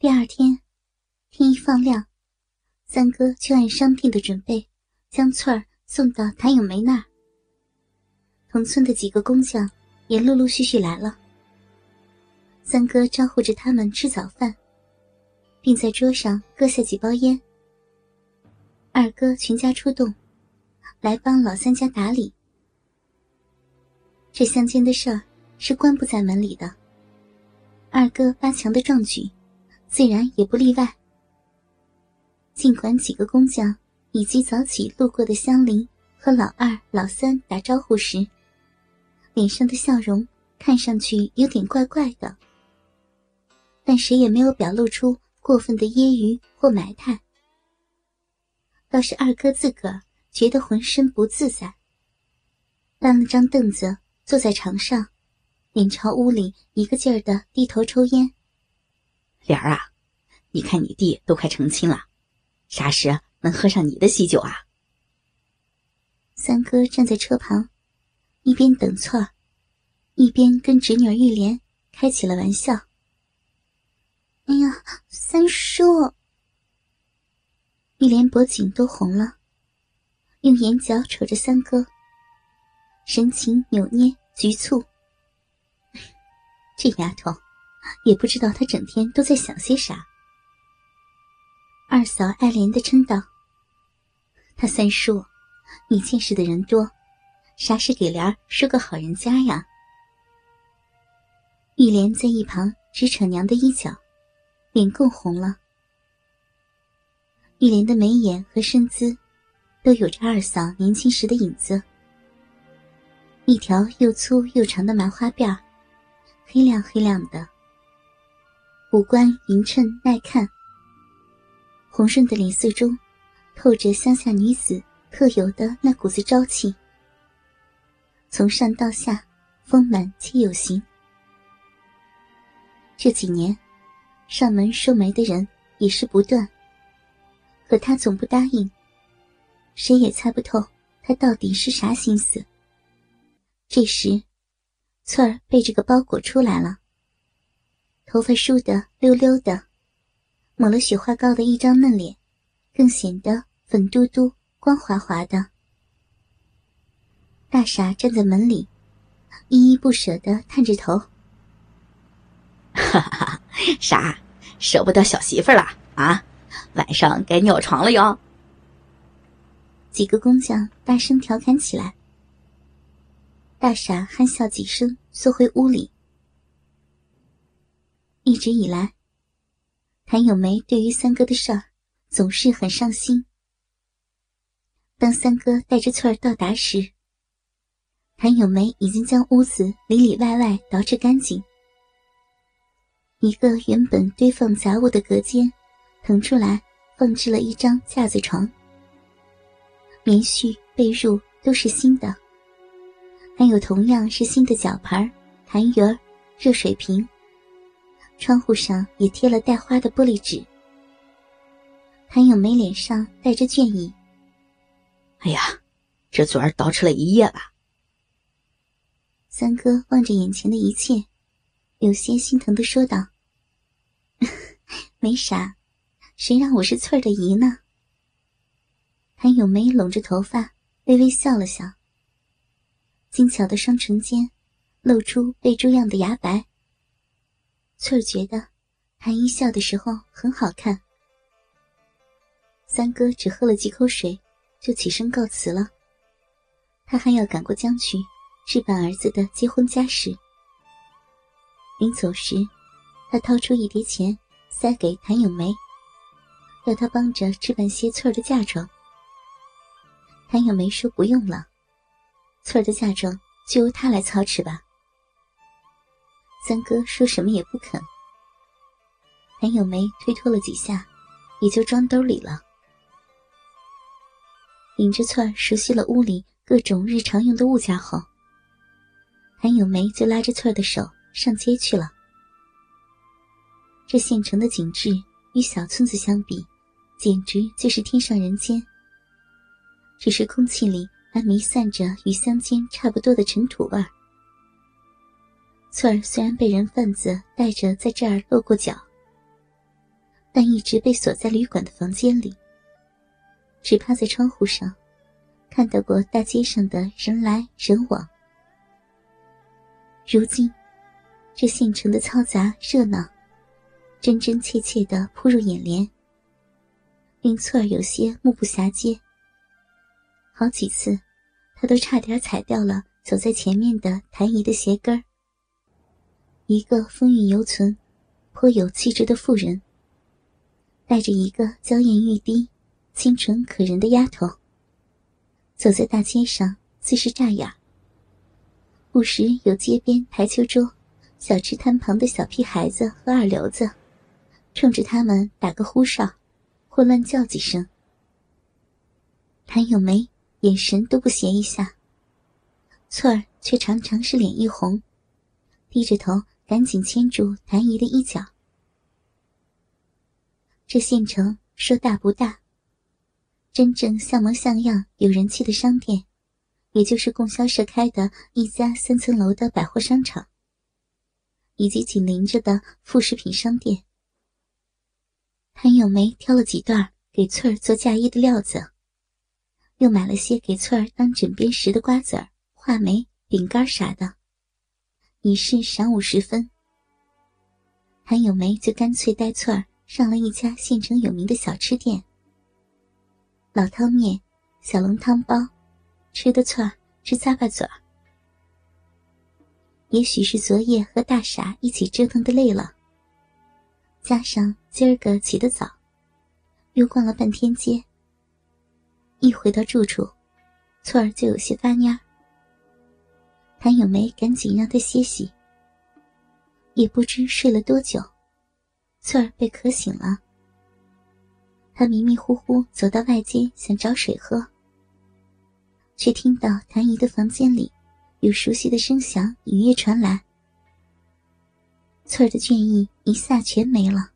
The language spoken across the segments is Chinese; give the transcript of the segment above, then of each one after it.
第二天，天一放亮，三哥就按商定的准备，将翠儿送到谭咏梅那儿。同村的几个工匠也陆陆续续来了。三哥招呼着他们吃早饭，并在桌上搁下几包烟。二哥全家出动，来帮老三家打理。这乡间的事儿是关不在门里的。二哥八强的壮举。自然也不例外。尽管几个工匠以及早起路过的乡邻和老二、老三打招呼时，脸上的笑容看上去有点怪怪的，但谁也没有表露出过分的揶揄或埋汰。倒是二哥自个儿觉得浑身不自在，搬了张凳子坐在床上，脸朝屋里一个劲儿的低头抽烟。莲儿啊，你看你弟都快成亲了，啥时能喝上你的喜酒啊？三哥站在车旁，一边等翠儿，一边跟侄女玉莲开起了玩笑。哎呀，三叔！玉莲脖颈都红了，用眼角瞅着三哥，神情扭捏局促。这丫头。也不知道他整天都在想些啥。二嫂爱怜的嗔道：“他三叔，你见识的人多，啥时给莲儿说个好人家呀？”玉莲在一旁直扯娘的衣角，脸更红了。玉莲的眉眼和身姿，都有着二嫂年轻时的影子。一条又粗又长的麻花辫黑亮黑亮的。五官匀称耐看，红润的脸色中透着乡下女子特有的那股子朝气，从上到下丰满且有型。这几年，上门收媒的人也是不断，可他总不答应。谁也猜不透他到底是啥心思。这时，翠儿背着个包裹出来了。头发梳得溜溜的，抹了雪花膏的一张嫩脸，更显得粉嘟嘟、光滑滑的。大傻站在门里，依依不舍的探着头：“哈哈，傻，舍不得小媳妇了啊？晚上该尿床了哟。”几个工匠大声调侃起来。大傻憨笑几声，缩回屋里。一直以来，谭咏梅对于三哥的事儿总是很上心。当三哥带着翠儿到达时，谭咏梅已经将屋子里里外外捯饬干净。一个原本堆放杂物的隔间，腾出来放置了一张架子床，棉絮、被褥都是新的，还有同样是新的脚盆、痰盂热水瓶。窗户上也贴了带花的玻璃纸。谭咏梅脸上带着倦意。哎呀，这昨儿捯饬了一夜吧。三哥望着眼前的一切，有些心疼的说道：“ 没啥，谁让我是翠儿的姨呢？”谭咏梅拢着头发，微微笑了笑，精巧的双唇间露出被猪样的牙白。翠儿觉得，韩一笑的时候很好看。三哥只喝了几口水，就起身告辞了。他还要赶过江去，置办儿子的结婚家事。临走时，他掏出一叠钱，塞给谭咏梅，要他帮着置办些翠儿的嫁妆。谭咏梅说不用了，翠儿的嫁妆就由他来操持吧。三哥说什么也不肯。谭咏梅推脱了几下，也就装兜里了。领着翠儿熟悉了屋里各种日常用的物件后，谭咏梅就拉着翠儿的手上街去了。这县城的景致与小村子相比，简直就是天上人间。只是空气里还弥散着与乡间差不多的尘土味儿。翠儿虽然被人贩子带着在这儿落过脚，但一直被锁在旅馆的房间里，只趴在窗户上，看到过大街上的人来人往。如今，这县城的嘈杂热闹，真真切切的扑入眼帘，令翠儿有些目不暇接。好几次，他都差点踩掉了走在前面的谭姨的鞋跟儿。一个风韵犹存、颇有气质的妇人。带着一个娇艳欲滴、清纯可人的丫头，走在大街上，自是扎眼。不时有街边台球桌、小吃摊旁的小屁孩子和二流子，冲着他们打个呼哨，或乱叫几声。谭咏梅眼神都不斜一下，翠儿却常常是脸一红，低着头赶紧牵住谭姨的衣角。这县城说大不大，真正像模像样、有人气的商店，也就是供销社开的一家三层楼的百货商场，以及紧邻着的副食品商店。谭咏梅挑了几段给翠儿做嫁衣的料子，又买了些给翠儿当枕边食的瓜子儿、话梅、饼干啥的，已是晌午时分。韩咏梅就干脆带翠儿。上了一家县城有名的小吃店，老汤面、小笼汤包，吃的翠儿直咂巴嘴儿。也许是昨夜和大傻一起折腾的累了，加上今儿个起得早，又逛了半天街。一回到住处，翠儿就有些发蔫儿。谭咏梅赶紧让她歇息，也不知睡了多久。翠儿被渴醒了，她迷迷糊糊走到外间想找水喝，却听到谭姨的房间里有熟悉的声响隐约传来。翠儿的倦意一下全没了，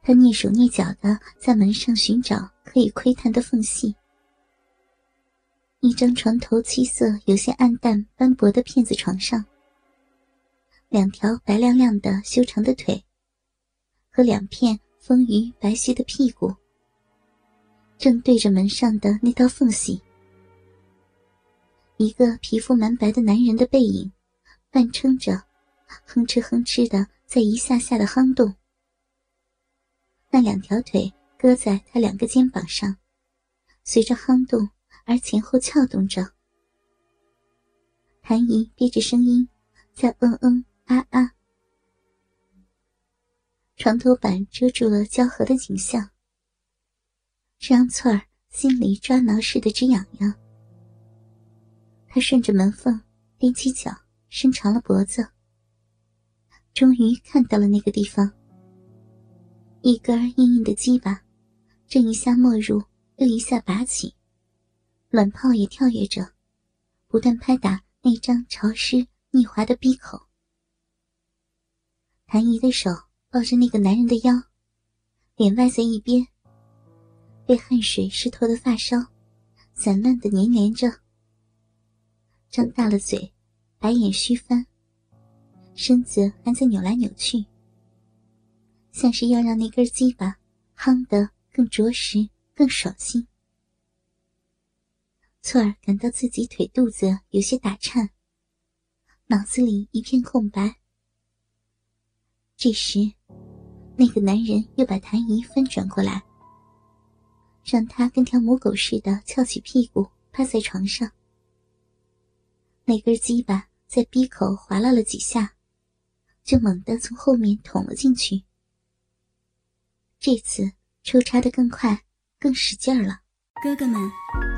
她蹑手蹑脚的在门上寻找可以窥探的缝隙。一张床头漆色有些暗淡斑驳的片子床上，两条白亮亮的修长的腿。和两片丰腴白皙的屁股，正对着门上的那道缝隙。一个皮肤蛮白的男人的背影，半撑着，哼哧哼哧的在一下下的夯动。那两条腿搁在他两个肩膀上，随着夯动而前后翘动着。谭姨憋着声音，在嗯嗯啊啊。床头板遮住了交合的景象，这让翠儿心里抓挠似的直痒痒。她顺着门缝踮起脚，伸长了脖子，终于看到了那个地方。一根硬硬的鸡巴，正一下没入，又一下拔起，卵泡也跳跃着，不断拍打那张潮湿腻滑的闭口。谭姨的手。抱着那个男人的腰，脸歪在一边，被汗水湿透的发梢散乱的粘连着。张大了嘴，白眼虚翻，身子还在扭来扭去，像是要让那根鸡巴夯得更着实、更爽心。翠儿感到自己腿肚子有些打颤，脑子里一片空白。这时，那个男人又把谭姨翻转过来，让她跟条母狗似的翘起屁股趴在床上。那根鸡巴在鼻口划拉了几下，就猛地从后面捅了进去。这次抽插的更快，更使劲儿了。哥哥们，